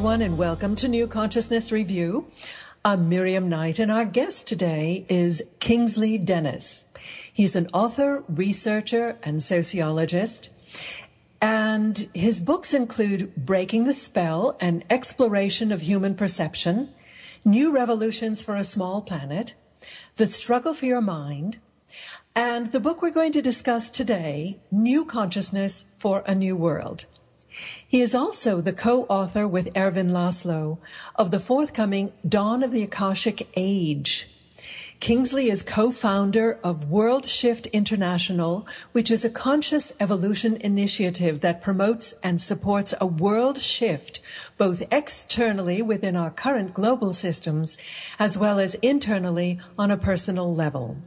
Everyone, and welcome to New Consciousness Review. I'm Miriam Knight, and our guest today is Kingsley Dennis. He's an author, researcher, and sociologist. And his books include Breaking the Spell, an exploration of human perception, New Revolutions for a Small Planet, The Struggle for Your Mind, and the book we're going to discuss today, New Consciousness for a New World. He is also the co-author with Ervin Laszlo of the forthcoming Dawn of the Akashic Age. Kingsley is co-founder of WorldShift International, which is a conscious evolution initiative that promotes and supports a world shift, both externally within our current global systems, as well as internally on a personal level.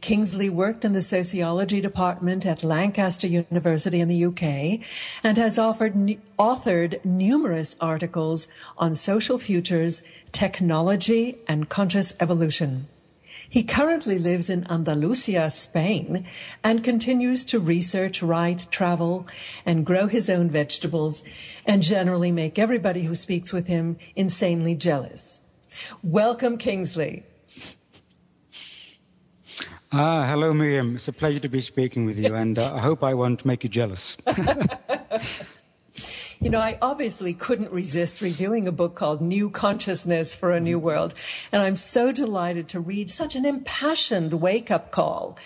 Kingsley worked in the sociology department at Lancaster University in the UK and has offered, authored numerous articles on social futures, technology, and conscious evolution. He currently lives in Andalusia, Spain, and continues to research, write, travel, and grow his own vegetables, and generally make everybody who speaks with him insanely jealous. Welcome, Kingsley. Ah, hello, Miriam. It's a pleasure to be speaking with you, and uh, I hope I won't make you jealous. You know, I obviously couldn't resist reviewing a book called New Consciousness for a New World. And I'm so delighted to read such an impassioned wake up call.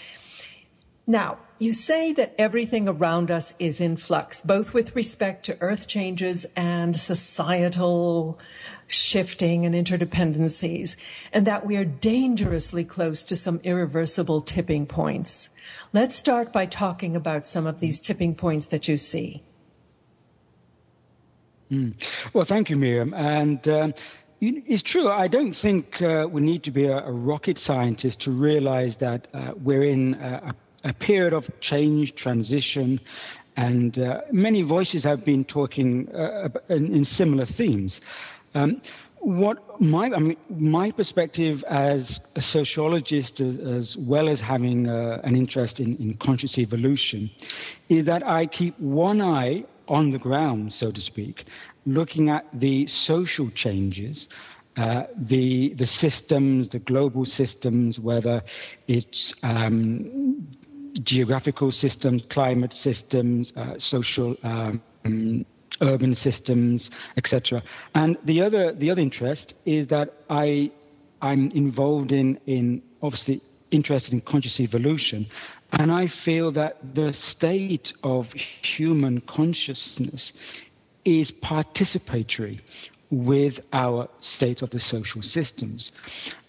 Now, you say that everything around us is in flux, both with respect to earth changes and societal shifting and interdependencies, and that we are dangerously close to some irreversible tipping points. Let's start by talking about some of these tipping points that you see. Mm. Well, thank you, Miriam. And um, it's true. I don't think uh, we need to be a, a, rocket scientist to realize that uh, we're in a, a, period of change, transition, and uh, many voices have been talking uh, in, in, similar themes. Um, what my I mean, my perspective as a sociologist, as, as well as having uh, an interest in, in conscious evolution, is that I keep one eye on the ground, so to speak, looking at the social changes, uh, the the systems, the global systems, whether it's um, geographical systems, climate systems, uh, social. Um, urban systems, etc. And the other the other interest is that I I'm involved in in obviously interested in conscious evolution, and I feel that the state of human consciousness is participatory with our state of the social systems.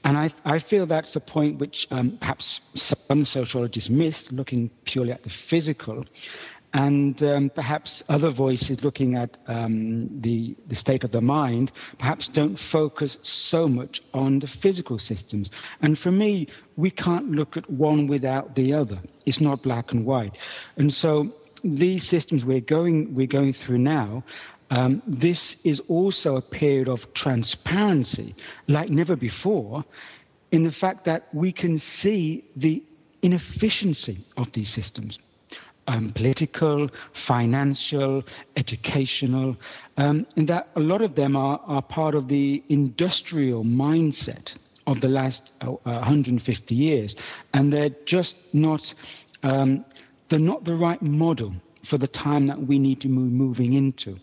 And I, I feel that's a point which um, perhaps some sociologists miss, looking purely at the physical and um, perhaps other voices looking at um, the, the state of the mind perhaps don't focus so much on the physical systems. And for me, we can't look at one without the other. It's not black and white. And so these systems we're going, we're going through now, um, this is also a period of transparency like never before in the fact that we can see the inefficiency of these systems. Um, political, financial, educational, um, and that a lot of them are, are part of the industrial mindset of the last uh, 150 years, and they're just not um, they're not the right model for the time that we need to be moving into.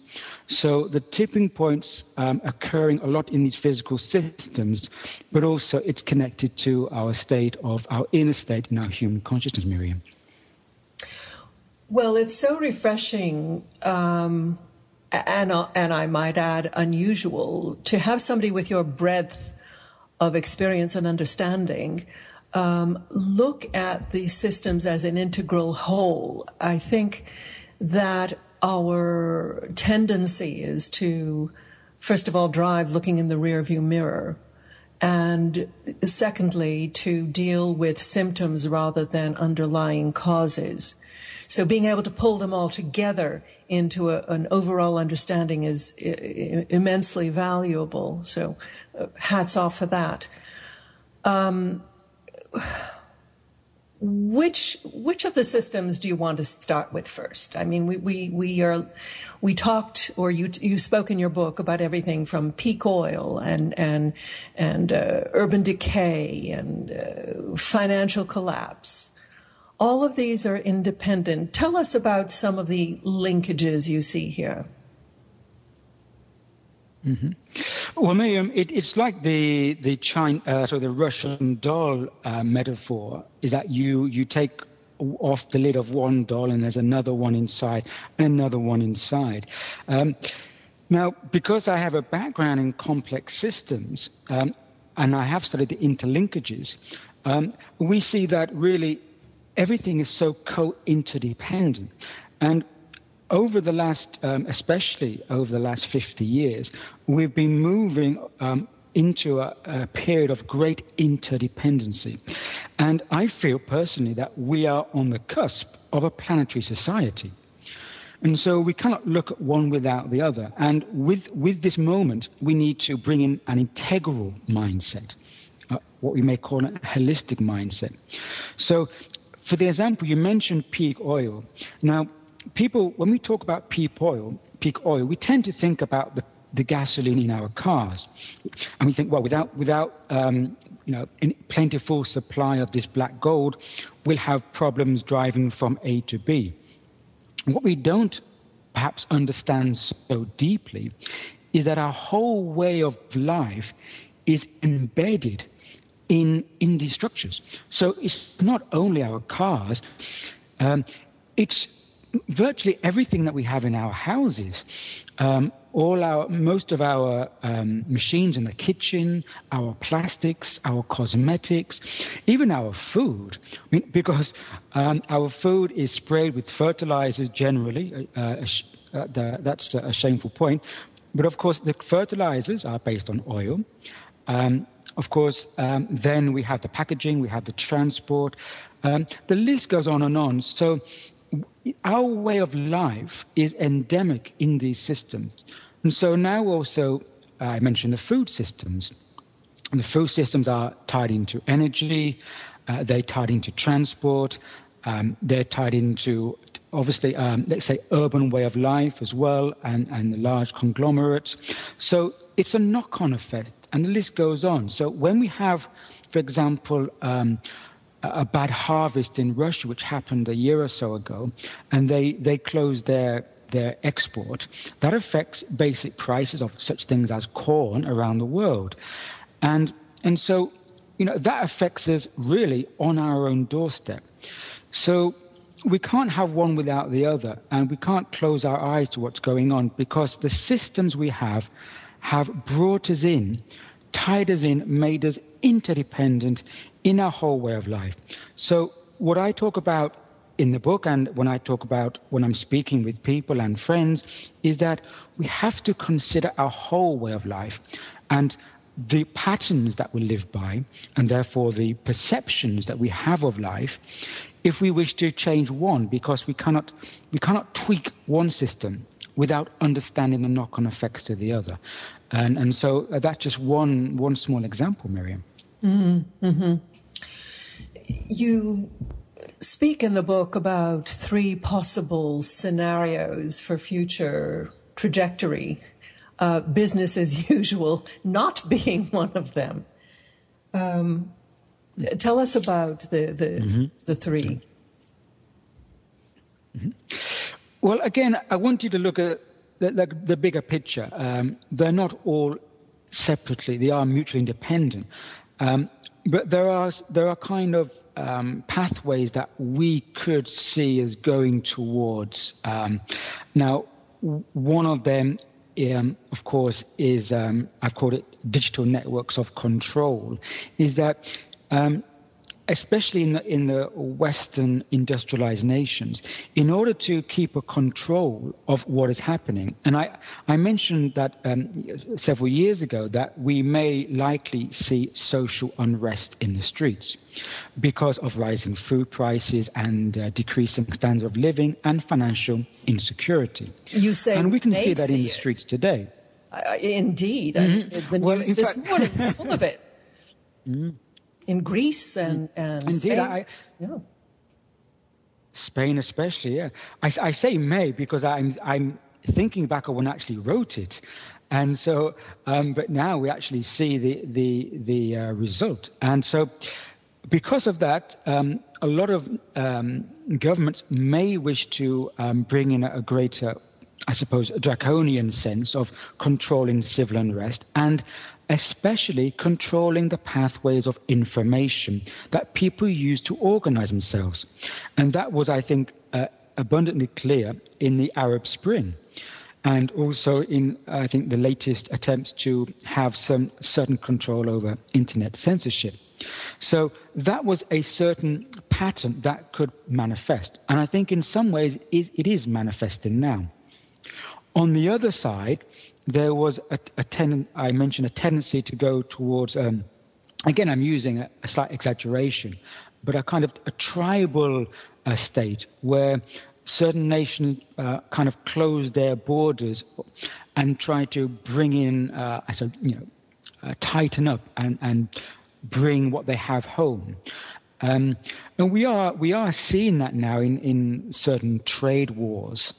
So the tipping points um, occurring a lot in these physical systems, but also it's connected to our state of our inner state in our human consciousness, Miriam. Well, it's so refreshing, um, and and I might add, unusual to have somebody with your breadth of experience and understanding um, look at these systems as an integral whole. I think that our tendency is to, first of all, drive looking in the rearview mirror. And secondly, to deal with symptoms rather than underlying causes. So being able to pull them all together into a, an overall understanding is immensely valuable. So uh, hats off for that. Um, which which of the systems do you want to start with first? I mean, we we, we are we talked, or you you spoke in your book about everything from peak oil and and and uh, urban decay and uh, financial collapse. All of these are independent. Tell us about some of the linkages you see here. Mm-hmm. Well, Miriam, it, it's like the the China, uh, so the Russian doll uh, metaphor is that you you take off the lid of one doll and there's another one inside and another one inside. Um, now, because I have a background in complex systems um, and I have studied the interlinkages, um, we see that really everything is so co-interdependent. And over the last, um, especially over the last 50 years, we've been moving um, into a, a, period of great interdependency. And I feel personally that we are on the cusp of a planetary society. And so we cannot look at one without the other. And with, with this moment, we need to bring in an integral mindset, uh, what we may call a holistic mindset. So, for the example, you mentioned peak oil. Now, people, when we talk about peak oil, peak oil, we tend to think about the, the gasoline in our cars, and we think, well, without without um, you know plentiful supply of this black gold, we'll have problems driving from A to B. what we don't perhaps understand so deeply is that our whole way of life is embedded in in these structures. So it's not only our cars; um, it's virtually everything that we have in our houses, um, all our, most of our um, machines in the kitchen, our plastics, our cosmetics, even our food, I mean, because um, our food is sprayed with fertilizers generally. Uh, uh, uh the, that's a shameful point. But of course, the fertilizers are based on oil. Um, of course, um, then we have the packaging, we have the transport. Um, the list goes on and on. So our way of life is endemic in these systems. And so now also, I mentioned the food systems. And the food systems are tied into energy, uh, they're tied into transport, um, they're tied into obviously, um, let's say, urban way of life as well, and, and the large conglomerates. So it's a knock-on effect, and the list goes on. So when we have, for example, um, a bad harvest in Russia, which happened a year or so ago, and they, they closed their their export, that affects basic prices of such things as corn around the world. And, and so, you know, that affects us really on our own doorstep. So we can't have one without the other, and we can't close our eyes to what's going on because the systems we have have brought us in, tied us in, made us interdependent in our whole way of life. So, what I talk about in the book and when I talk about when I'm speaking with people and friends is that we have to consider our whole way of life and the patterns that we live by and therefore the perceptions that we have of life if we wish to change one because we cannot we cannot tweak one system without understanding the knock-on effects to the other and and so uh, that's just one one small example miriam mm-hmm. Mm-hmm. You speak in the book about three possible scenarios for future trajectory, uh, business as usual not being one of them. Um, tell us about the the, mm-hmm. the 3 mm-hmm. Well, again, I want you to look at the, the, the bigger picture. Um, they're not all separately; they are mutually independent. Um, but there are there are kind of um, pathways that we could see as going towards. Um, now, one of them, um, of course, is um, I've called it digital networks of control. Is that um, especially in the, in the Western industrialized nations, in order to keep a control of what is happening. And I, I mentioned that um, several years ago that we may likely see social unrest in the streets because of rising food prices and uh, decreasing standards of living and financial insecurity. You say and we can see that in the streets today. Uh, indeed. Mm-hmm. the well, news this fact, morning full of it. Mm-hmm in Greece and, and Indeed, Spain. I, yeah. Spain, especially, yeah. I, I say may because I'm I'm thinking back on when I actually wrote it, and so, um, but now we actually see the the the uh, result, and so because of that, um, a lot of um, governments may wish to um, bring in a greater, I suppose, a draconian sense of controlling civil unrest and especially controlling the pathways of information that people use to organize themselves. And that was, I think, uh, abundantly clear in the Arab Spring and also in, I think, the latest attempts to have some certain control over internet censorship. So that was a certain pattern that could manifest. And I think in some ways it is manifesting now. On the other side, there was a, a ten, I mentioned a tendency to go towards, um, again, I'm using a, a, slight exaggeration, but a kind of a tribal uh, state where certain nations uh, kind of close their borders and try to bring in, uh, you know, uh, tighten up and, and bring what they have home. Um, and we are we are seeing that now in, in certain trade wars,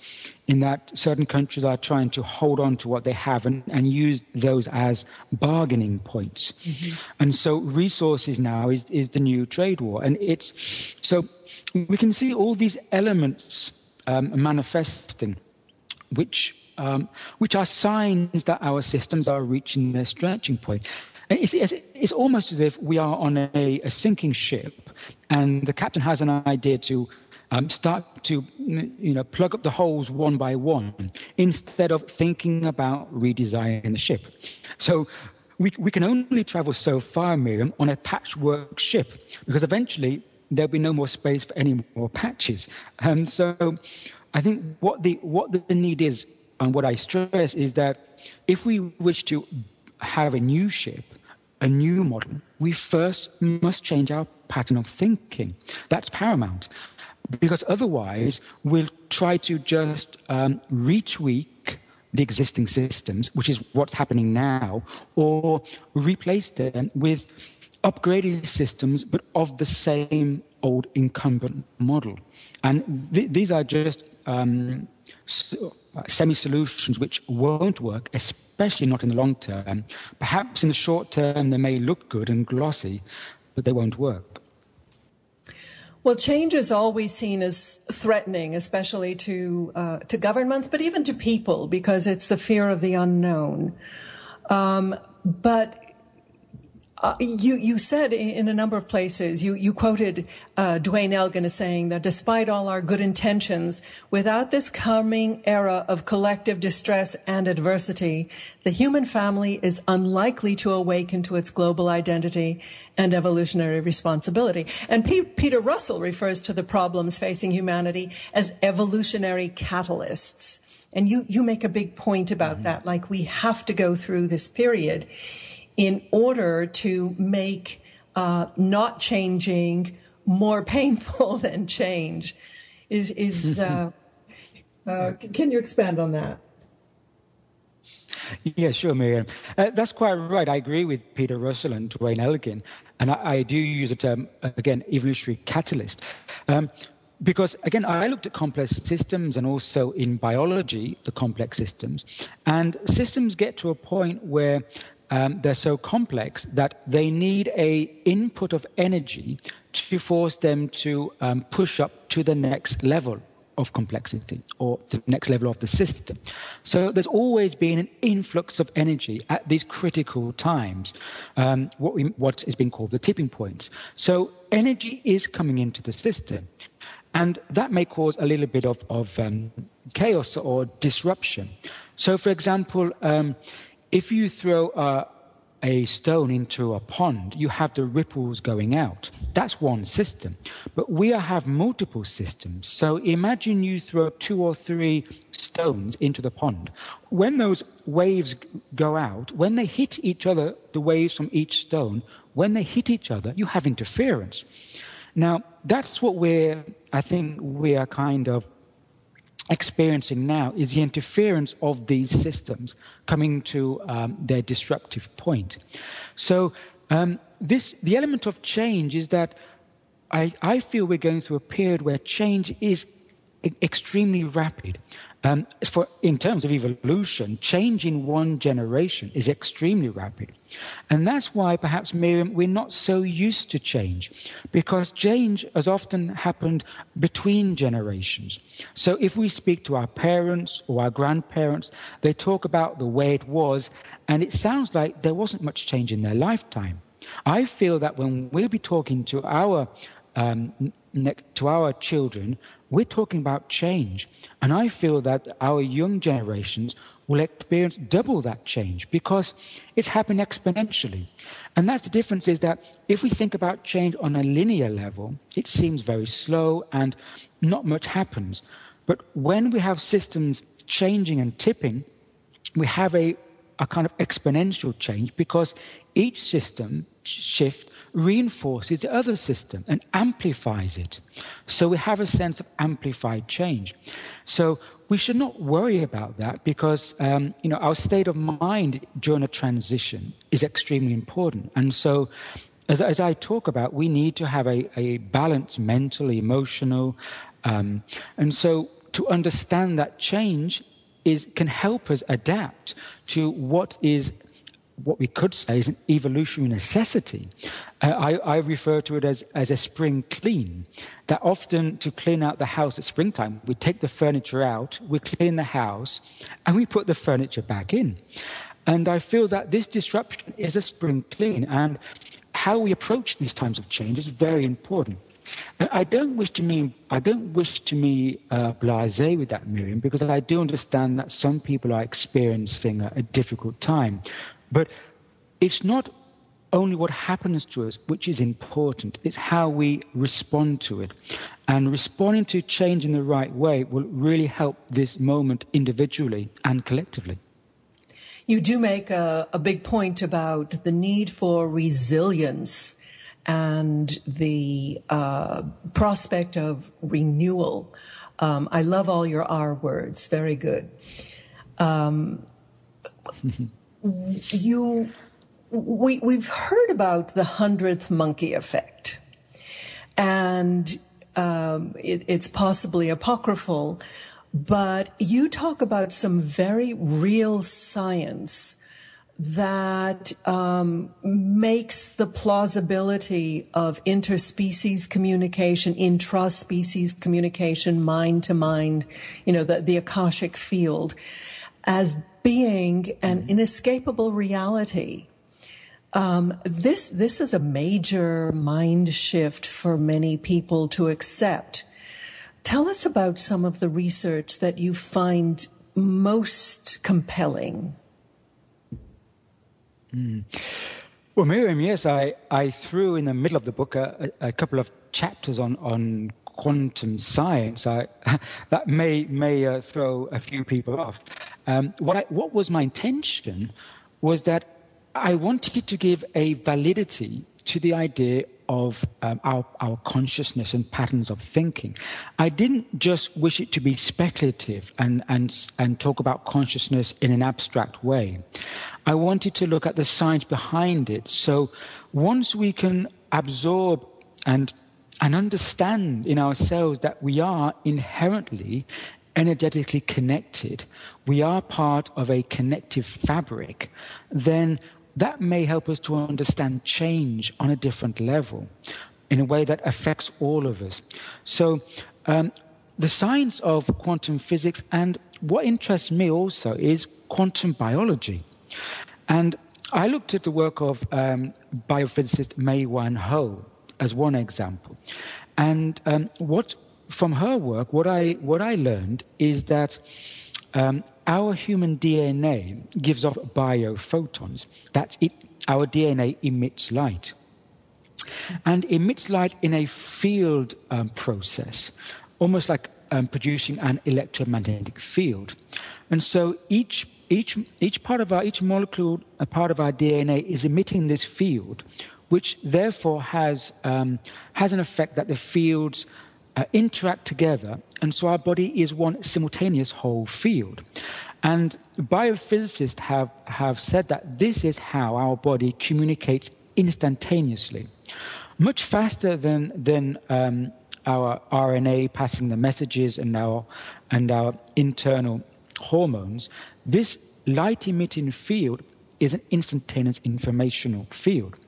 in that certain countries are trying to hold on to what they have and, and use those as bargaining points. Mm-hmm. And so resources now is, is the new trade war. And it's so we can see all these elements um, manifesting, which um, which are signs that our systems are reaching their stretching point. It's, it's, it's, almost as if we are on a, a, sinking ship, and the captain has an idea to um, start to you know, plug up the holes one by one instead of thinking about redesigning the ship. So we, we can only travel so far, Miriam, on a patchwork ship, because eventually there'll be no more space for any more patches. And so I think what the, what the need is, and what I stress, is that if we wish to have a new ship, a new model, we first must change our pattern of thinking. That's paramount. Because otherwise, we'll try to just um, retweak the existing systems, which is what's happening now, or replace them with upgraded systems, but of the same old incumbent model. And th- these are just um, semi solutions which won't work, especially not in the long term. Perhaps in the short term, they may look good and glossy, but they won't work. Well, change is always seen as threatening, especially to uh, to governments, but even to people, because it's the fear of the unknown. Um, but uh, you you said in a number of places you you quoted uh, Duane Elgin as saying that despite all our good intentions, without this coming era of collective distress and adversity, the human family is unlikely to awaken to its global identity and evolutionary responsibility. And P- Peter Russell refers to the problems facing humanity as evolutionary catalysts. And you you make a big point about mm-hmm. that, like we have to go through this period in order to make uh, not changing more painful than change. Is is uh, uh, can you expand on that? Yeah, sure, Miriam. Uh, that's quite right. I agree with Peter Russell and Duane Elgin, and I, I do use the term again, evolutionary catalyst. Um, because again, I looked at complex systems and also in biology, the complex systems, and systems get to a point where um, they're so complex that they need a input of energy to force them to um, push up to the next level of complexity or the next level of the system. So there's always been an influx of energy at these critical times, um, what, we, what is being called the tipping points. So energy is coming into the system. And that may cause a little bit of, of um, chaos or disruption. So, for example, um, if you throw a, a stone into a pond, you have the ripples going out. That's one system. But we have multiple systems. So imagine you throw two or three stones into the pond. When those waves go out, when they hit each other, the waves from each stone, when they hit each other, you have interference. Now, that's what we're, I think we are kind of experiencing now is the interference of these systems coming to um, their disruptive point. So, um, this, the element of change is that I, I feel we're going through a period where change is extremely rapid. Um, for, in terms of evolution, change in one generation is extremely rapid. And that's why, perhaps, Miriam, we're not so used to change, because change has often happened between generations. So if we speak to our parents or our grandparents, they talk about the way it was, and it sounds like there wasn't much change in their lifetime. I feel that when we'll be talking to our um, to our children, we're talking about change. And I feel that our young generations will experience double that change because it's happened exponentially. And that's the difference is that if we think about change on a linear level, it seems very slow and not much happens. But when we have systems changing and tipping, we have a, a kind of exponential change because each system shift reinforces the other system and amplifies it. So we have a sense of amplified change. So we should not worry about that because um, you know our state of mind during a transition is extremely important. And so as, as I talk about, we need to have a, a balance mental, emotional, um, and so to understand that change is can help us adapt to what is what we could say is an evolutionary necessity. Uh, I, I, refer to it as, as a spring clean. That often to clean out the house at springtime, we take the furniture out, we clean the house, and we put the furniture back in. And I feel that this disruption is a spring clean, and how we approach these times of change is very important. I don't wish to mean I don't wish to be uh, blasé with that, Miriam, because I do understand that some people are experiencing a, a difficult time. But it's not only what happens to us which is important, it's how we respond to it. And responding to change in the right way will really help this moment individually and collectively. You do make a, a big point about the need for resilience and the uh, prospect of renewal. Um, I love all your R words. Very good. Um, you we we've heard about the hundredth monkey effect, and um, it, it's possibly apocryphal, but you talk about some very real science that um, makes the plausibility of interspecies communication, intraspecies communication, mind to mind, you know, the, the Akashic field, as being an mm-hmm. inescapable reality. Um, this this is a major mind shift for many people to accept. Tell us about some of the research that you find most compelling. Mm. Well, Miriam, yes, I, I threw in the middle of the book a, a couple of chapters on, on quantum science. I, that may may uh, throw a few people off. Um, what, I, what was my intention was that I wanted to give a validity to the idea of um, our, our consciousness and patterns of thinking. I didn't just wish it to be speculative and, and, and talk about consciousness in an abstract way. I wanted to look at the science behind it. So once we can absorb and and understand in ourselves that we are inherently energetically connected, we are part of a connective fabric, then that may help us to understand change on a different level in a way that affects all of us. So, um, the science of quantum physics and what interests me also is quantum biology. And I looked at the work of um, biophysicist Mae-Wan Ho as one example. And um, what from her work, what I what I learned is that um, our human DNA gives off biophotons. That's it. Our DNA emits light, and emits light in a field um, process, almost like um, producing an electromagnetic field. And so each each each part of our each molecule, a part of our DNA, is emitting this field, which therefore has um, has an effect that the fields uh, interact together, and so our body is one simultaneous whole field. And biophysicists have, have said that this is how our body communicates instantaneously. much faster than than um, our RNA passing the messages and our and our internal hormones. This light emitting field is an instantaneous informational field.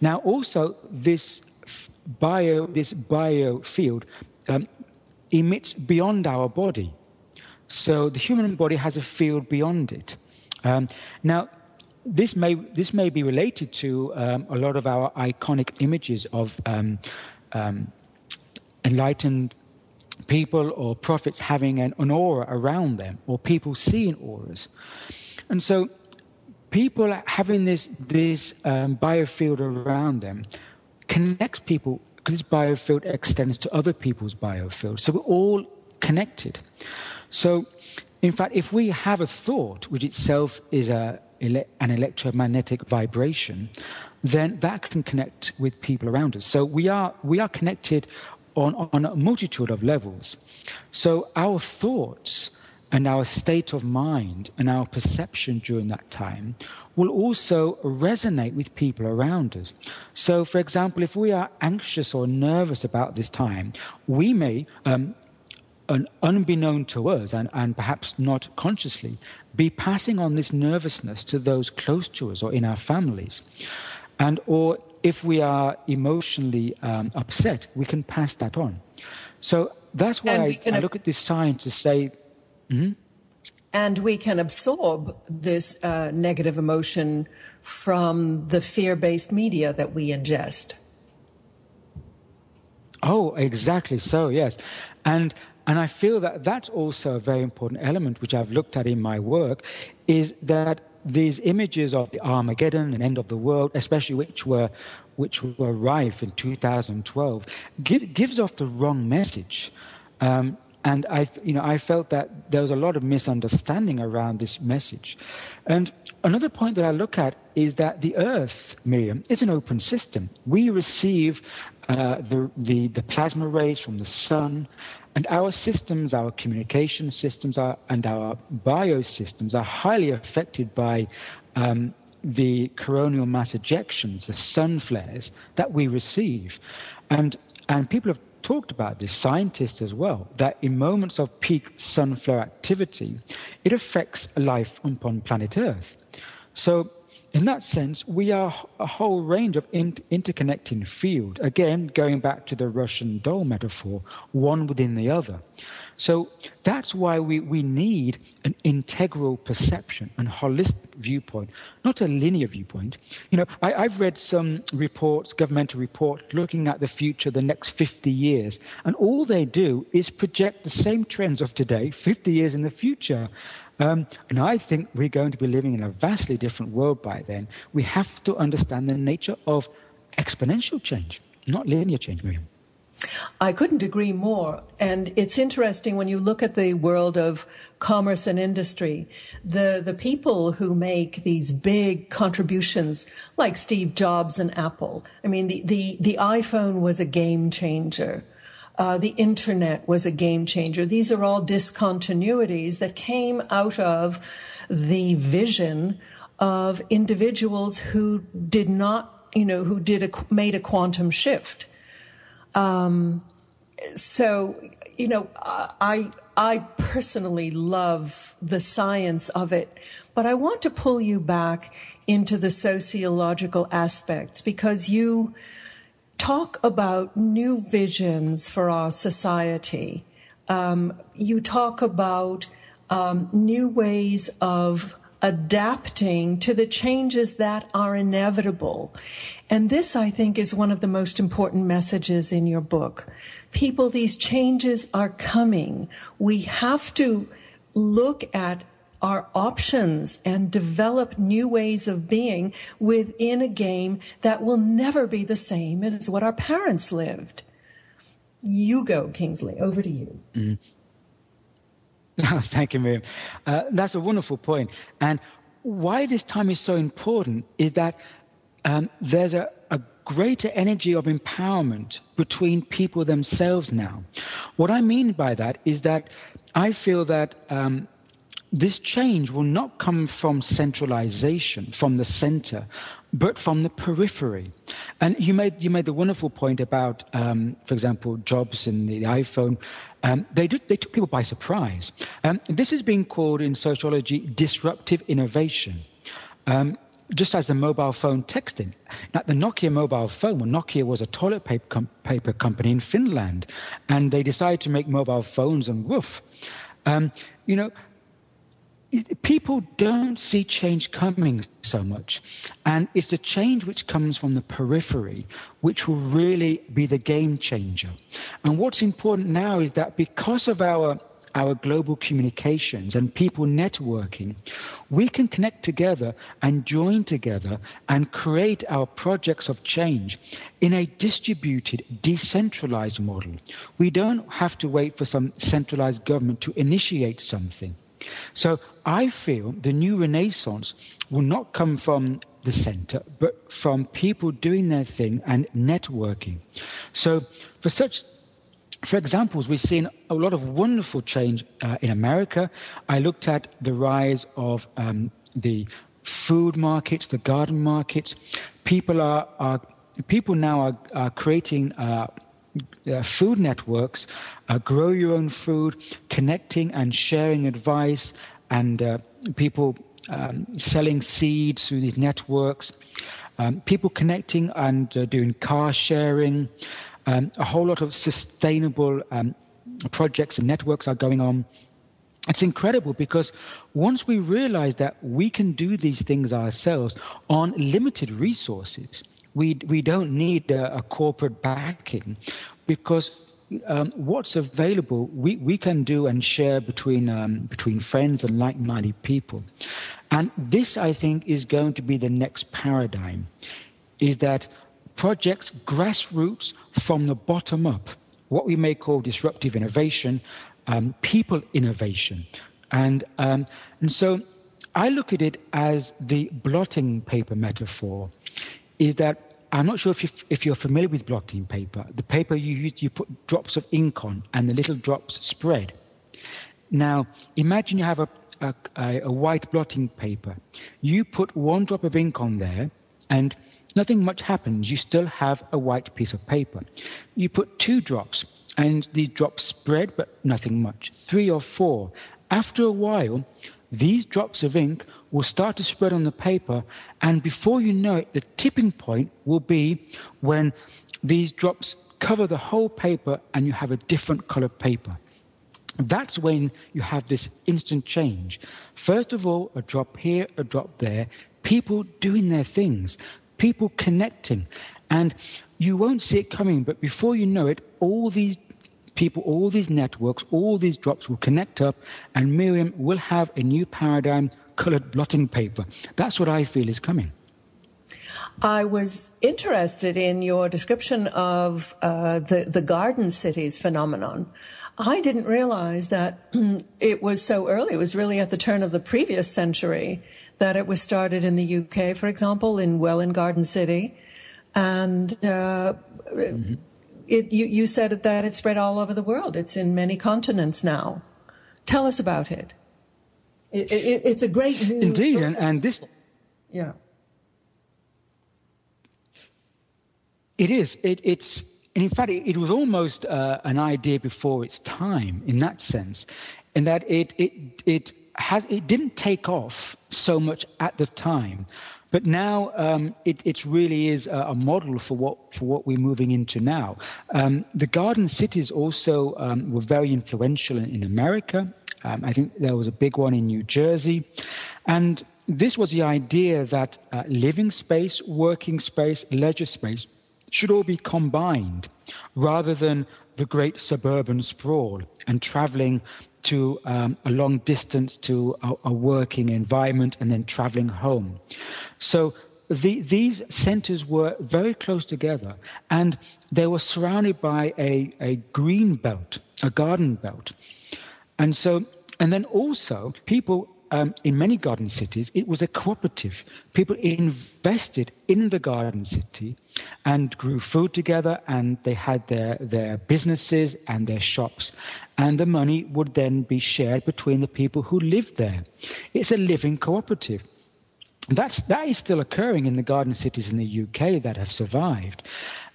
Now, also this bio this bio field um, emits beyond our body. So the human body has a field beyond it. Um, now, this may this may be related to um, a lot of our iconic images of um, um, enlightened people or prophets having an, an, aura around them, or people seeing auras, and so people having this this um, biofield around them connects people because this biofield extends to other people's biofield. So we're all connected. So, in fact, if we have a thought, which itself is a, an electromagnetic vibration, then that can connect with people around us. So we are, we are connected on, on a multitude of levels. So our thoughts and our state of mind and our perception during that time will also resonate with people around us. So, for example, if we are anxious or nervous about this time, we may, um, unbeknown to us and, and perhaps not consciously, be passing on this nervousness to those close to us or in our families. And, or if we are emotionally um, upset, we can pass that on. So that's why I, I, look at this science to say, mm-hmm. And we can absorb this uh, negative emotion from the fear based media that we ingest. Oh, exactly so, yes. And and I feel that that's also a very important element which I've looked at in my work is that these images of the Armageddon and end of the world, especially which were which were rife in 2012, give, gives off the wrong message. Um, and I, you know, I felt that there was a lot of misunderstanding around this message. And another point that I look at is that the Earth, Miriam, is an open system. We receive uh, the, the, the plasma rays from the sun, and our systems, our communication systems, are, and our biosystems are highly affected by um, the coronal mass ejections, the sun flares that we receive. And, and people have talked about this, scientists as well, that in moments of peak sun flare activity, it affects life upon planet Earth. So, in that sense, we are a whole range of in- interconnecting field. Again, going back to the Russian doll metaphor, one within the other. So that's why we, we need an integral perception and holistic viewpoint, not a linear viewpoint. You know, I, I've read some reports, governmental reports, looking at the future, the next 50 years, and all they do is project the same trends of today, 50 years in the future. Um, and I think we're going to be living in a vastly different world by then. We have to understand the nature of exponential change, not linear change, Miriam. I couldn't agree more. And it's interesting when you look at the world of commerce and industry, the, the people who make these big contributions, like Steve Jobs and Apple. I mean, the, the, the iPhone was a game changer. Uh, the internet was a game changer. These are all discontinuities that came out of the vision of individuals who did not, you know, who did a, made a quantum shift. Um, so, you know, I, I personally love the science of it, but I want to pull you back into the sociological aspects because you talk about new visions for our society. Um, you talk about um, new ways of adapting to the changes that are inevitable. And this, I think, is one of the most important messages in your book. People, these changes are coming. We have to look at our options and develop new ways of being within a game that will never be the same as what our parents lived. You go, Kingsley. Over to you. Mm. Thank you, Miriam. Uh, that's a wonderful point. And why this time is so important is that um, there's a, a greater energy of empowerment between people themselves now. What I mean by that is that I feel that um, this change will not come from centralization, from the center, but from the periphery. And you made, you made the wonderful point about, um, for example, Jobs in the iPhone. Um, they, did, they took people by surprise. Um, this is being called in sociology disruptive innovation. Um, just as the mobile phone texting. Now, the Nokia mobile phone, well, Nokia was a toilet paper, com- paper company in Finland, and they decided to make mobile phones and woof. Um, you know, people don't see change coming so much. And it's the change which comes from the periphery which will really be the game changer. And what's important now is that because of our our global communications and people networking, we can connect together and join together and create our projects of change in a distributed, decentralized model. We don't have to wait for some centralized government to initiate something. So I feel the new renaissance will not come from the center, but from people doing their thing and networking. So for such for examples, we've seen a lot of wonderful change uh, in America. I looked at the rise of um, the food markets, the garden markets. People are, are people now are, are creating uh, uh, food networks, uh, grow your own food, connecting and sharing advice, and uh, people um, selling seeds through these networks, um, people connecting and uh, doing car sharing, um, a whole lot of sustainable um, projects and networks are going on. It's incredible because once we realize that we can do these things ourselves on limited resources, we, we don't need a, a corporate backing because um, what's available we, we can do and share between, um, between friends and like minded people. And this, I think, is going to be the next paradigm is that projects grassroots from the bottom up, what we may call disruptive innovation, um, people innovation. And, um, and so I look at it as the blotting paper metaphor, is that I'm not sure if, you, if you're familiar with blotting paper. The paper you use, you put drops of ink on, and the little drops spread. Now, imagine you have a, a, a white blotting paper. You put one drop of ink on there, and nothing much happens. You still have a white piece of paper. You put two drops, and these drops spread, but nothing much. Three or four. After a while, these drops of ink will start to spread on the paper, and before you know it, the tipping point will be when these drops cover the whole paper and you have a different colored paper. That's when you have this instant change. First of all, a drop here, a drop there, people doing their things, people connecting. And you won't see it coming, but before you know it, all these people, all these networks, all these drops will connect up, and Miriam will have a new paradigm colored blotting paper. That's what I feel is coming. I was interested in your description of uh, the the garden cities phenomenon. I didn't realize that it was so early. It was really at the turn of the previous century that it was started in the UK, for example, in Welwyn Garden City, and uh, mm-hmm. it, you, you said that it spread all over the world. It's in many continents now. Tell us about it. It, it it's a great new. Indeed, and, and this. Yeah. It is. It, it's. in fact, it, it was almost uh, an idea before its time in that sense, in that it, it, it, has, it didn't take off so much at the time, but now um, it, it, really is a, a, model for what, for what we're moving into now. Um, the garden cities also um, were very influential in, in America. Um, I think there was a big one in New Jersey. And this was the idea that uh, living space, working space, leisure space should all be combined rather than the great suburban sprawl and traveling to um, a long distance to a, a, working environment and then traveling home. So the, these centers were very close together and they were surrounded by a, a green belt, a garden belt. And so, and then also people um, in many garden cities, it was a cooperative. People invested in the garden city and grew food together, and they had their, their businesses and their shops. And the money would then be shared between the people who lived there. It's a living cooperative. That's, that is still occurring in the garden cities in the UK that have survived.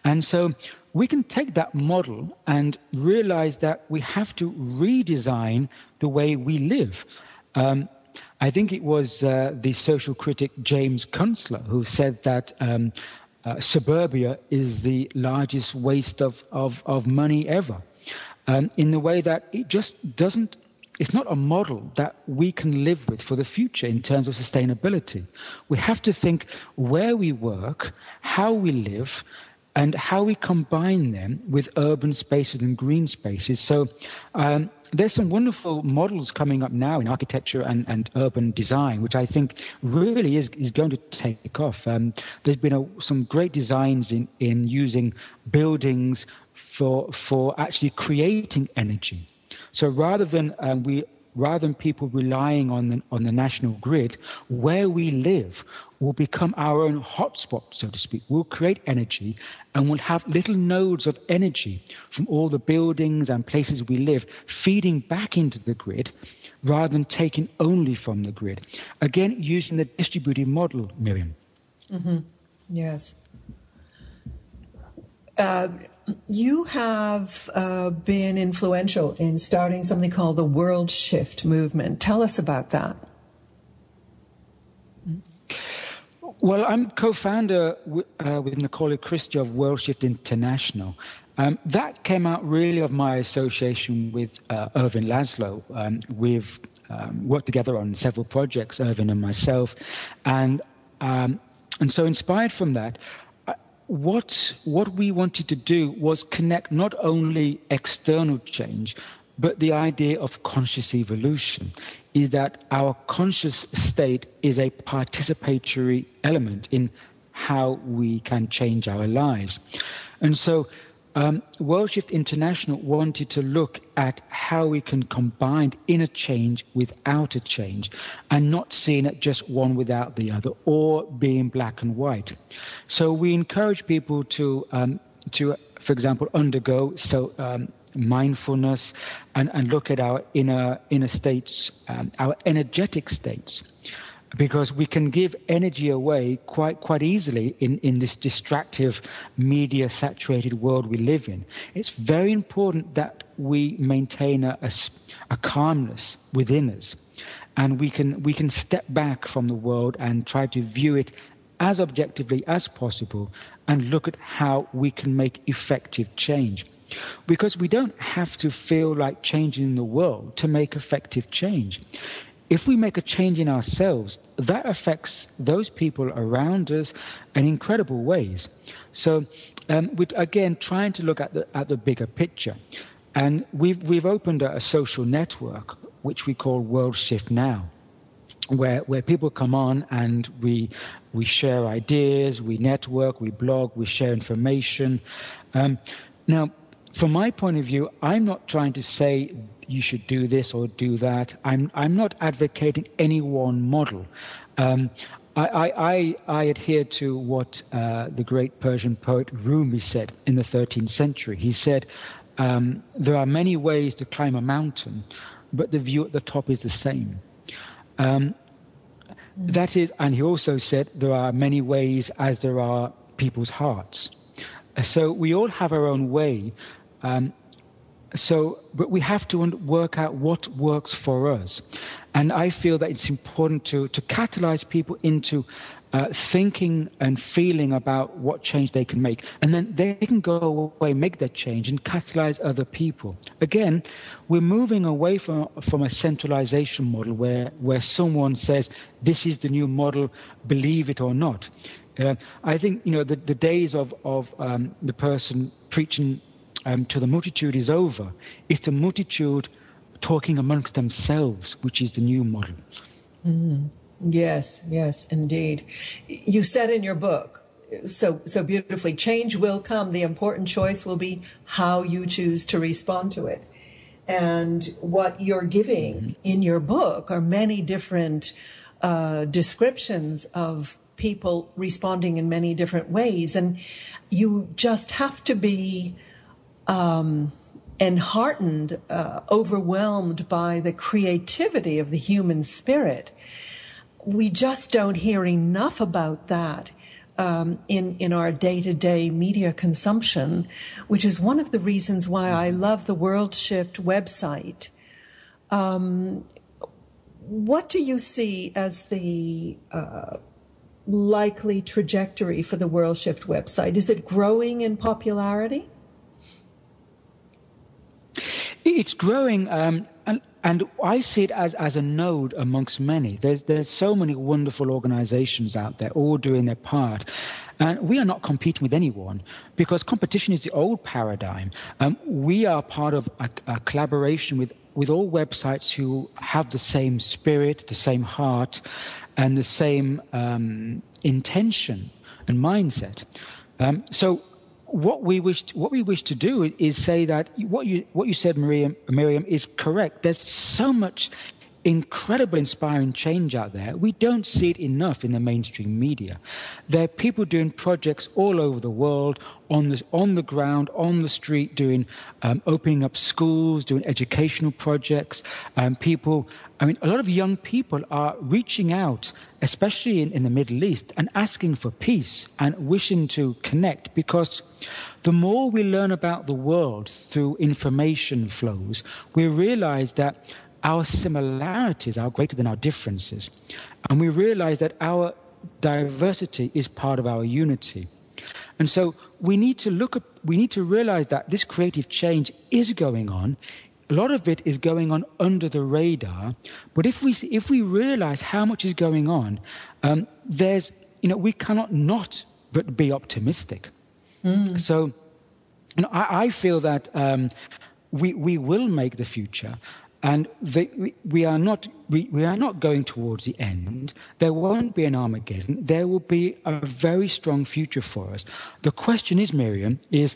And so we can take that model and realize that we have to redesign the way we live. Um, I think it was uh, the social critic James Kunstler who said that um, uh, suburbia is the largest waste of, of, of money ever, um, in the way that it just doesn't it's not a model that we can live with for the future in terms of sustainability. We have to think where we work, how we live, and how we combine them with urban spaces and green spaces. So um, there's some wonderful models coming up now in architecture and, and urban design, which I think really is, is going to take off. Um, there's been a, some great designs in, in using buildings for, for actually creating energy. So rather than um, we rather than people relying on the, on the national grid, where we live will become our own hotspot, so to speak. We'll create energy and we'll have little nodes of energy from all the buildings and places we live feeding back into the grid rather than taking only from the grid. Again, using the distributed model, Miriam. Mm-hmm. Yes. Uh, you have uh, been influential in starting something called the WorldShift movement. Tell us about that. Well, I'm co-founder w- uh, with Nicolya Christi of WorldShift International. Um, that came out really of my association with uh, Ervin Laszlo. Um, we've um, worked together on several projects, Ervin and myself, and um, and so inspired from that, what, what we wanted to do was connect not only external change, but the idea of conscious evolution is that our conscious state is a participatory element in how we can change our lives. And so um, WorldShift International wanted to look at how we can combine inner change with outer change and not seeing it just one without the other or being black and white. So we encourage people to, um, to for example, undergo so, um, mindfulness and, and look at our inner, inner states, um, our energetic states because we can give energy away quite quite easily in, in this distractive media saturated world we live in. It's very important that we maintain a, a, a, calmness within us and we can we can step back from the world and try to view it as objectively as possible and look at how we can make effective change. Because we don't have to feel like changing the world to make effective change if we make a change in ourselves, that affects those people around us in incredible ways. So, um, we're again trying to look at the, at the bigger picture. And we've, we've opened a, a social network, which we call WorldShift Now. Where, where people come on and we, we share ideas, we network, we blog, we share information. Um, now, from my point of view, I'm not trying to say you should do this or do that. I'm, I'm not advocating any one model. Um, I, I, I, adhere to what uh, the great Persian poet Rumi said in the 13th century. He said, um, There are many ways to climb a mountain, but the view at the top is the same. Um, that is, and he also said, There are many ways as there are people's hearts. So we all have our own way, um, so, but we have to work out what works for us. And I feel that it's important to, to catalyze people into uh, thinking and feeling about what change they can make. And then they can go away, make that change, and catalyze other people. Again, we're moving away from, from a centralization model where, where someone says, this is the new model, believe it or not. Uh, I think, you know, the, the days of, of um, the person preaching um, to the multitude is over. It's the multitude talking amongst themselves, which is the new model. Mm. Yes, yes, indeed. You said in your book, so so beautifully, change will come. The important choice will be how you choose to respond to it. And what you're giving mm-hmm. in your book are many different uh, descriptions of people responding in many different ways. And you just have to be um, enheartened, uh, overwhelmed by the creativity of the human spirit. We just don't hear enough about that. Um, in in our day to day media consumption, which is one of the reasons why I love the WorldShift website. Um, what do you see as the uh, likely trajectory for the WorldShift website? Is it growing in popularity? It's growing, um, and, and I see it as, as a node amongst many. There's, there's so many wonderful organizations out there, all doing their part. And we are not competing with anyone because competition is the old paradigm. Um, we are part of a, a collaboration with, with all websites who have the same spirit, the same heart, and the same um, intention and mindset. Um, so what we wish to, what we wish to do is say that what you what you said, Miriam, Miriam, is correct. There's so much incredible, inspiring change out there. We don't see it enough in the mainstream media. There are people doing projects all over the world, on the, on the ground, on the street, doing um, opening up schools, doing educational projects. Um, people, I mean, a lot of young people are reaching out, especially in, in the Middle East, and asking for peace and wishing to connect because the more we learn about the world through information flows, we realize that our similarities are greater than our differences. And we realize that our diversity is part of our unity. And so we need to look at, we need to realize that this creative change is going on. A lot of it is going on under the radar. But if we, if we realize how much is going on, um, there's, you know, we cannot not but be optimistic. Mm. So you know, I, I, feel that um, we, we will make the future. And we, are not, we, we are not going towards the end. There won't be an Armageddon. There will be a very strong future for us. The question is, Miriam, is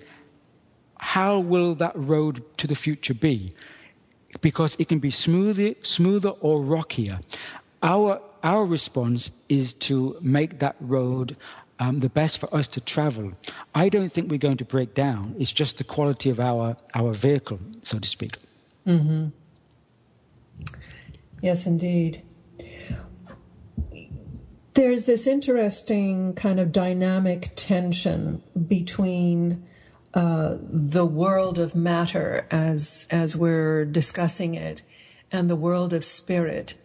how will that road to the future be? Because it can be smoother, smoother or rockier. Our, our response is to make that road um, the best for us to travel. I don't think we're going to break down. It's just the quality of our, our vehicle, so to speak. Mm-hmm. Yes, indeed. There's this interesting kind of dynamic tension between uh, the world of matter as as we're discussing it and the world of spirit.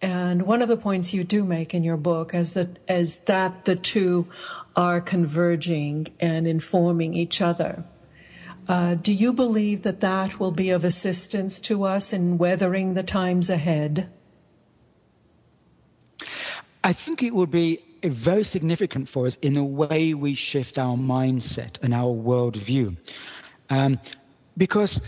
And one of the points you do make in your book is that as that the two are converging and informing each other. Uh, do you believe that that will be of assistance to us in weathering the times ahead? I think it will be very significant for us in the way we shift our mindset and our worldview. Um, because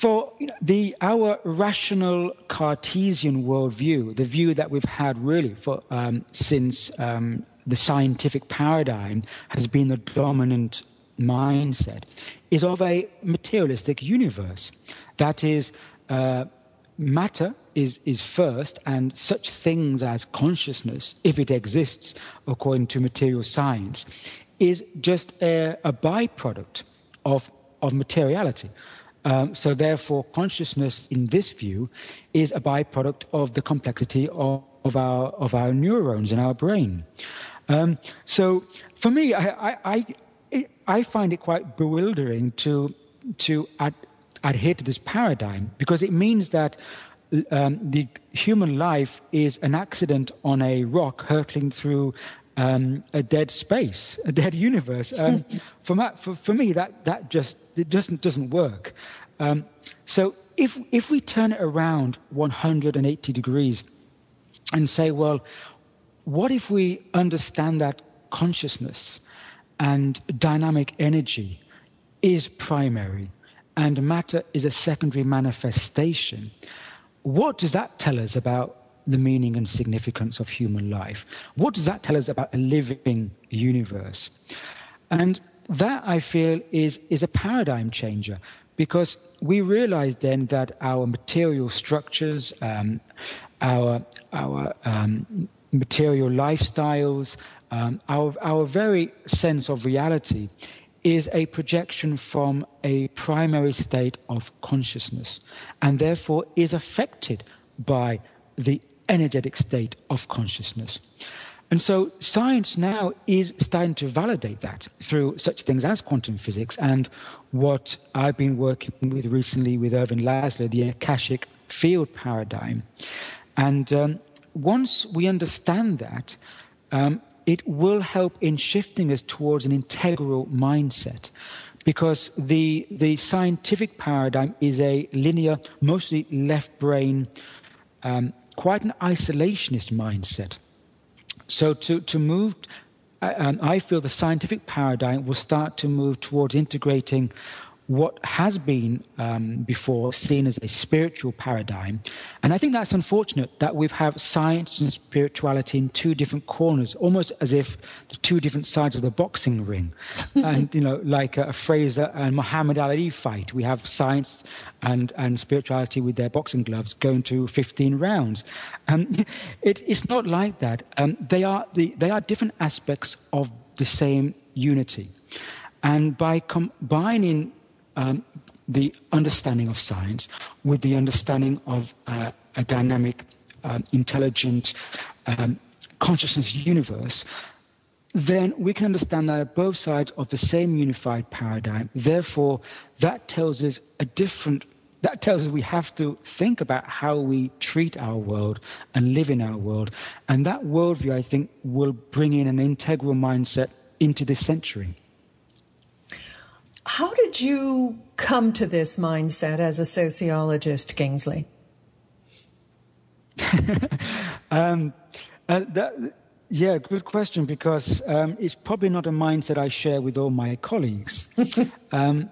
for the our rational Cartesian worldview, the view that we've had really for um, since um, the scientific paradigm has been the dominant mindset is of a materialistic universe. That is, uh, matter is, is first, and such things as consciousness, if it exists according to material science, is just a, a byproduct of, of materiality. Um, so, therefore, consciousness in this view is a byproduct of the complexity of, of, our, of our neurons in our brain. Um, so, for me, I, I, I find it quite bewildering to to ad, adhere to this paradigm because it means that um, the human life is an accident on a rock hurtling through um, a dead space, a dead universe. Um, for, my, for, for, me, that, that just it doesn't, doesn't work. Um, so if, if we turn it around 180 degrees and say, well, what if we understand that consciousness and dynamic energy is primary and matter is a secondary manifestation. What does that tell us about the meaning and significance of human life? What does that tell us about a living universe? And that I feel is, is a paradigm changer because we realize then that our material structures, um, our, our um, material lifestyles, um, our, our very sense of reality is a projection from a primary state of consciousness and therefore is affected by the energetic state of consciousness. And so science now is starting to validate that through such things as quantum physics and what I've been working with recently with Ervin Laszlo, the Akashic field paradigm. And um, once we understand that, um, it will help in shifting us towards an integral mindset because the, the scientific paradigm is a linear, mostly left brain, um, quite an isolationist mindset. So to, to move, uh, um, I feel the scientific paradigm will start to move towards integrating what has been um, before seen as a spiritual paradigm. And I think that's unfortunate that we have science and spirituality in two different corners, almost as if the two different sides of the boxing ring. and, you know, like a, Frazier and Muhammad Ali fight, we have science and, and spirituality with their boxing gloves going to 15 rounds. Um, it, it's not like that. Um, they, are the, they are different aspects of the same unity. And by combining um, the understanding of science with the understanding of uh, a dynamic, um, intelligent, um, consciousness universe, then we can understand that both sides of the same unified paradigm. Therefore, that tells us a different. That tells us we have to think about how we treat our world and live in our world. And that worldview, I think, will bring in an integral mindset into this century. How did you come to this mindset as a sociologist, Kingsley? um, uh, that, yeah, good question because um, it's probably not a mindset I share with all my colleagues. um,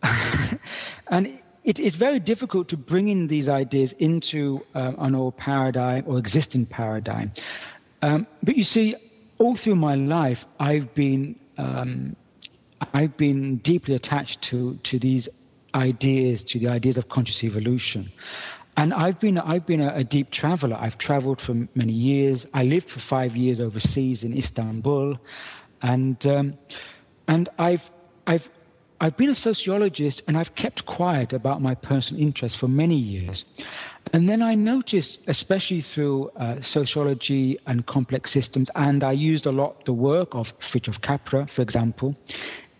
and it, it's very difficult to bring in these ideas into uh, an old paradigm or existing paradigm. Um, but you see, all through my life, I've been um, I've been deeply attached to, to these ideas, to the ideas of conscious evolution. And I've been, I've been a, a deep traveler. I've traveled for many years. I lived for five years overseas in Istanbul. And, um, and I've, I've, I've been a sociologist and I've kept quiet about my personal interests for many years. And then I noticed, especially through uh, sociology and complex systems, and I used a lot the work of Fritjof Capra, for example,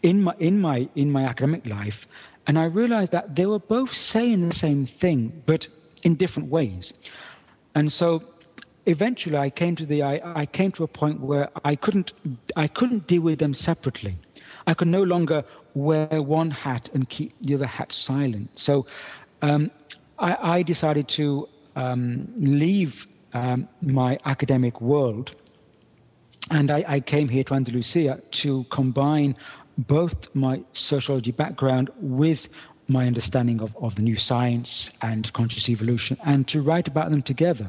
in my in my in my academic life, and I realized that they were both saying the same thing, but in different ways. And so eventually I came to the I, I, came to a point where I couldn't I couldn't deal with them separately. I could no longer wear one hat and keep the other hat silent. So um, I, I, decided to um, leave um, my academic world, and I, I, came here to Andalusia to combine both my sociology background with my understanding of, of the new science and conscious evolution and to write about them together.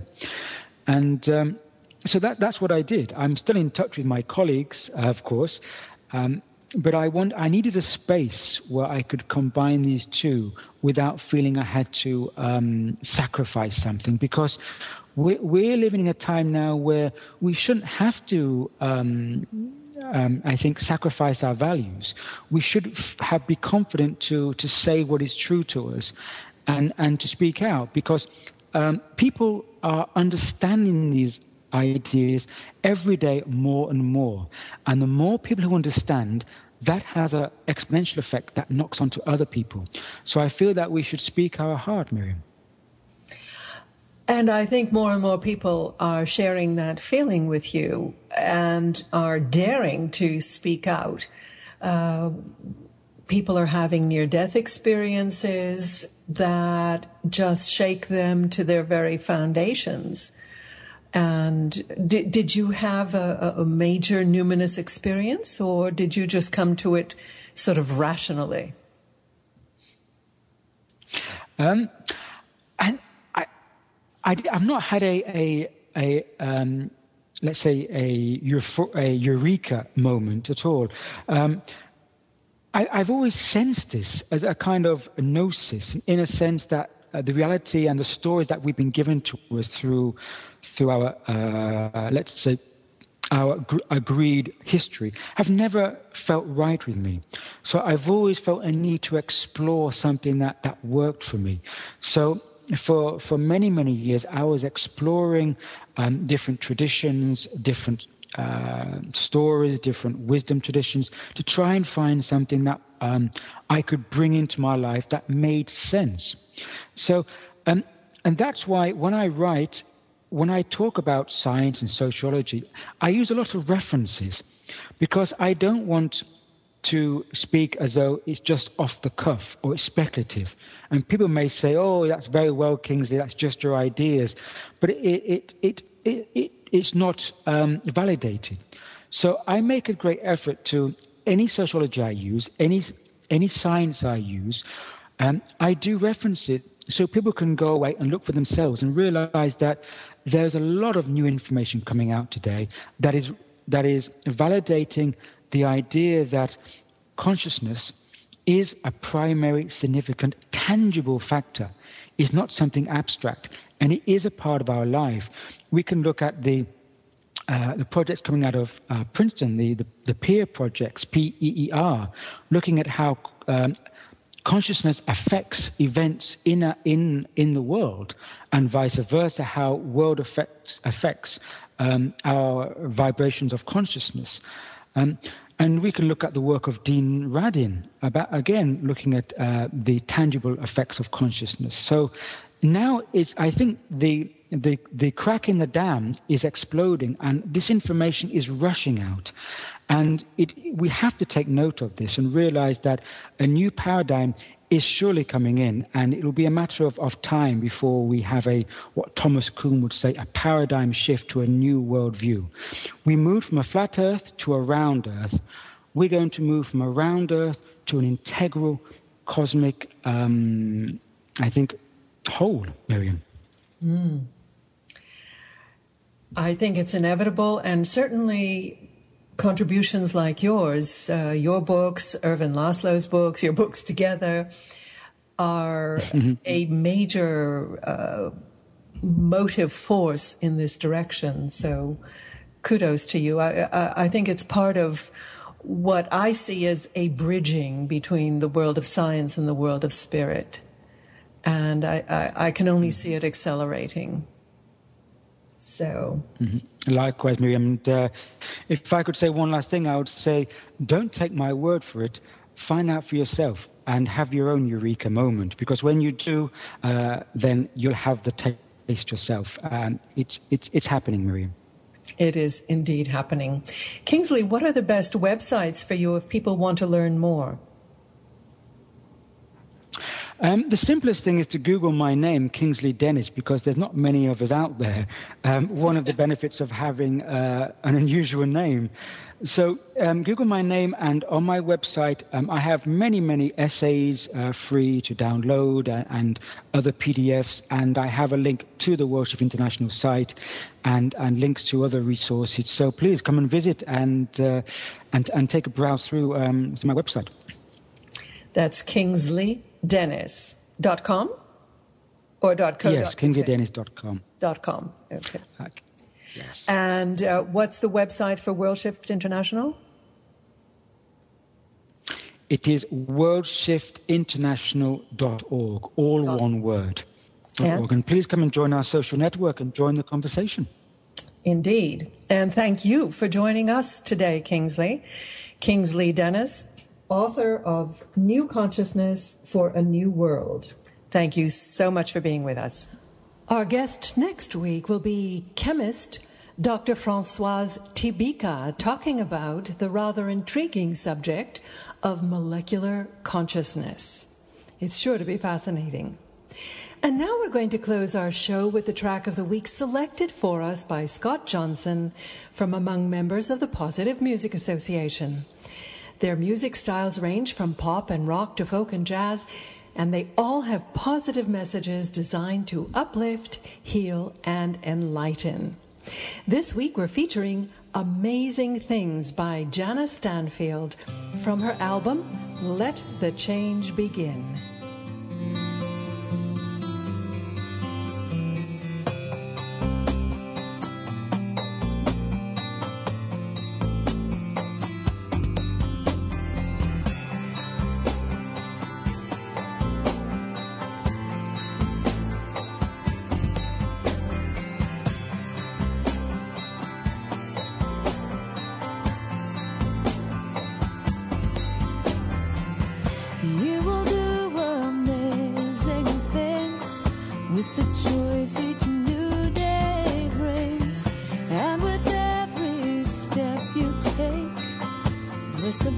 And um, so that, that's what I did. I'm still in touch with my colleagues, uh, of course, um, but I, want, I needed a space where I could combine these two without feeling I had to um, sacrifice something because we're, we're, living in a time now where we shouldn't have to um, I think, sacrifice our values. We should have, be confident to, to say what is true to us and, and to speak out because um, people are understanding these ideas every day more and more. And the more people who understand, that has an exponential effect that knocks onto other people. So I feel that we should speak our heart, Miriam. And I think more and more people are sharing that feeling with you and are daring to speak out. Uh, people are having near death experiences that just shake them to their very foundations. And did, did you have a, a major numinous experience or did you just come to it sort of rationally? Um, have not had a, a, a um, let's say, a, a, eureka moment at all. Um, I, have always sensed this as a kind of gnosis, in a sense that uh, the reality and the stories that we've been given to us through through our, uh, let's say, our agreed history have never felt right with me. So I've always felt a need to explore something that, that worked for me. So for, for many, many years, I was exploring um, different traditions, different uh, stories, different wisdom traditions, to try and find something that um, I could bring into my life that made sense. So, um, and that's why when I write, when I talk about science and sociology, I use a lot of references because I don't want to speak as though it's just off the cuff or it's speculative. And people may say, oh, that's very well, Kingsley, that's just your ideas. But it, it, it, it, it it's not um, validated. So I make a great effort to any sociology I use, any, any science I use, um, I do reference it so people can go away and look for themselves and realize that there's a lot of new information coming out today that is, that is validating the idea that consciousness is a primary, significant, tangible factor, is not something abstract, and it is a part of our life. We can look at the uh, the projects coming out of uh, Princeton, the, the, the, PEER projects, P E E R, looking at how um, consciousness affects events in, a, in, in the world, and vice versa, how world affects, affects um, our vibrations of consciousness. Um, and we can look at the work of Dean Radin about, again, looking at uh, the tangible effects of consciousness. So now it's, I think the, the, the crack in the dam is exploding and this information is rushing out. And it, we have to take note of this and realize that a new paradigm is surely coming in, and it will be a matter of, of time before we have a what Thomas Kuhn would say a paradigm shift to a new worldview. We moved from a flat Earth to a round Earth. We're going to move from a round Earth to an integral cosmic, um, I think, whole, Miriam. Mm. I think it's inevitable, and certainly contributions like yours, uh, your books, Ervin Laszlo's books, your books together, are mm-hmm. a major uh, motive force in this direction. So kudos to you. I, I, I, think it's part of what I see as a bridging between the world of science and the world of spirit. And I, I, I can only see it accelerating. So. Mm-hmm. Likewise, Miriam. And, uh, if I could say one last thing, I would say don't take my word for it. Find out for yourself and have your own eureka moment. Because when you do, uh, then you'll have the taste yourself. Um, it's, it's, it's happening, Miriam. It is indeed happening. Kingsley, what are the best websites for you if people want to learn more? Um, the simplest thing is to Google my name, Kingsley Dennis, because there's not many of us out there. Um, one of the benefits of having uh, an unusual name. So um, Google my name, and on my website, um, I have many, many essays uh, free to download and, and, other PDFs, and I have a link to the WorldShift International site and, and links to other resources. So please come and visit and, uh, and, and take a browse through, um, through my website. That's kingsleydennis.com or dot co? Yes, kingsleydennis.com. Dot com. Okay. okay. Yes. And uh, what's the website for WorldShift International? It is worldshiftinternational.org, all one word. And? and please come and join our social network and join the conversation. Indeed. And thank you for joining us today, Kingsley. Kingsley Dennis, author of New Consciousness for a New World. Thank you so much for being with us. Our guest next week will be chemist Dr. Francoise Tibika talking about the rather intriguing subject of molecular consciousness. It's sure to be fascinating. And now we're going to close our show with the track of the week selected for us by Scott Johnson from among members of the Positive Music Association. Their music styles range from pop and rock to folk and jazz, and they all have positive messages designed to uplift, heal, and enlighten. This week we're featuring Amazing Things by Jana Stanfield from her album Let the Change Begin. You will do amazing things with the choice each new day brings, and with every step you take, there's the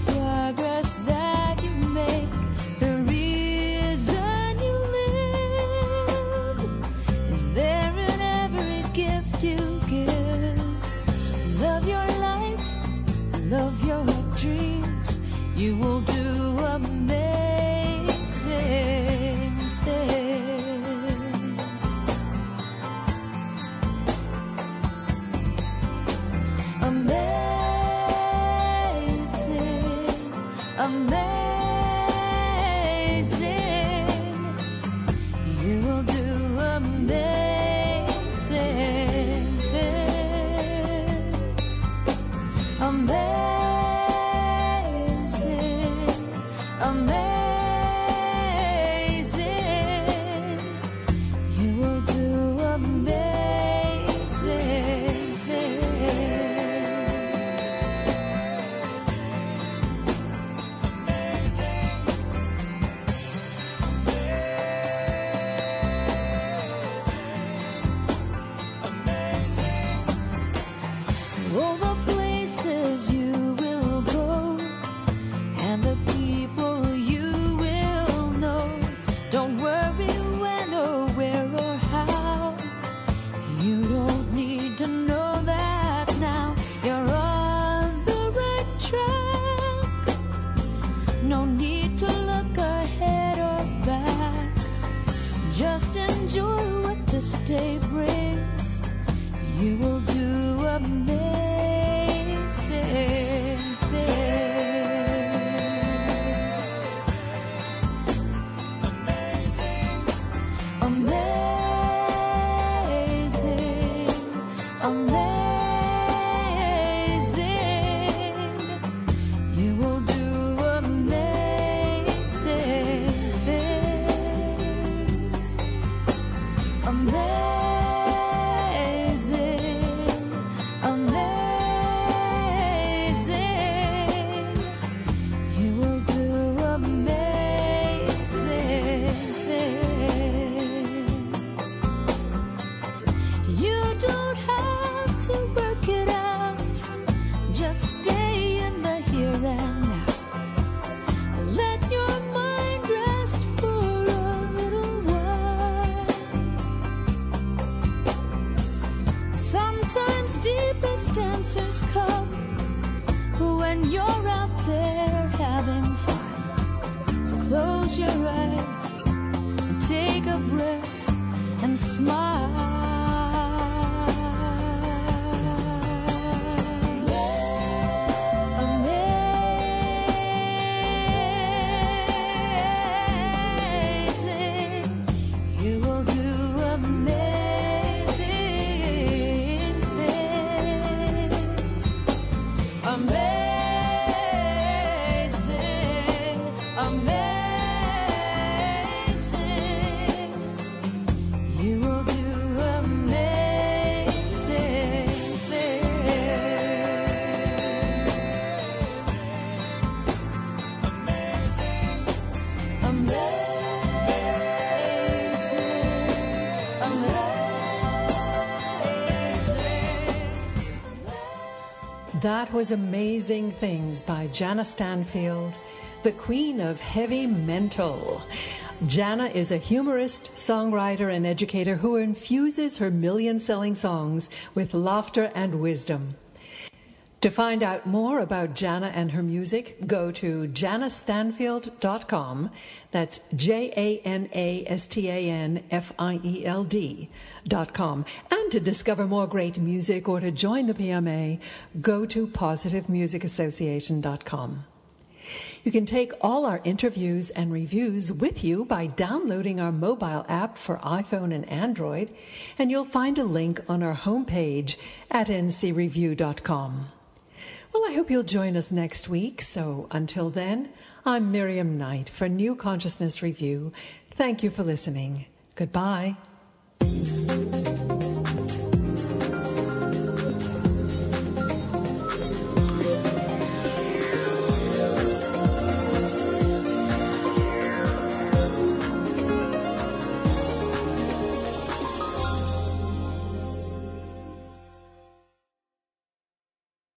No need to look ahead or back. Just enjoy what this day brings. You will close your eyes, take a breath and smile. That was Amazing Things by Jana Stanfield, the queen of heavy mental. Jana is a humorist, songwriter, and educator who infuses her million selling songs with laughter and wisdom. To find out more about Jana and her music, go to janastanfield.com. That's J A N A S T A N F I E L D.com. And to discover more great music or to join the PMA, go to positivemusicassociation.com. You can take all our interviews and reviews with you by downloading our mobile app for iPhone and Android, and you'll find a link on our homepage at ncreview.com. Well, I hope you'll join us next week. So until then, I'm Miriam Knight for New Consciousness Review. Thank you for listening. Goodbye.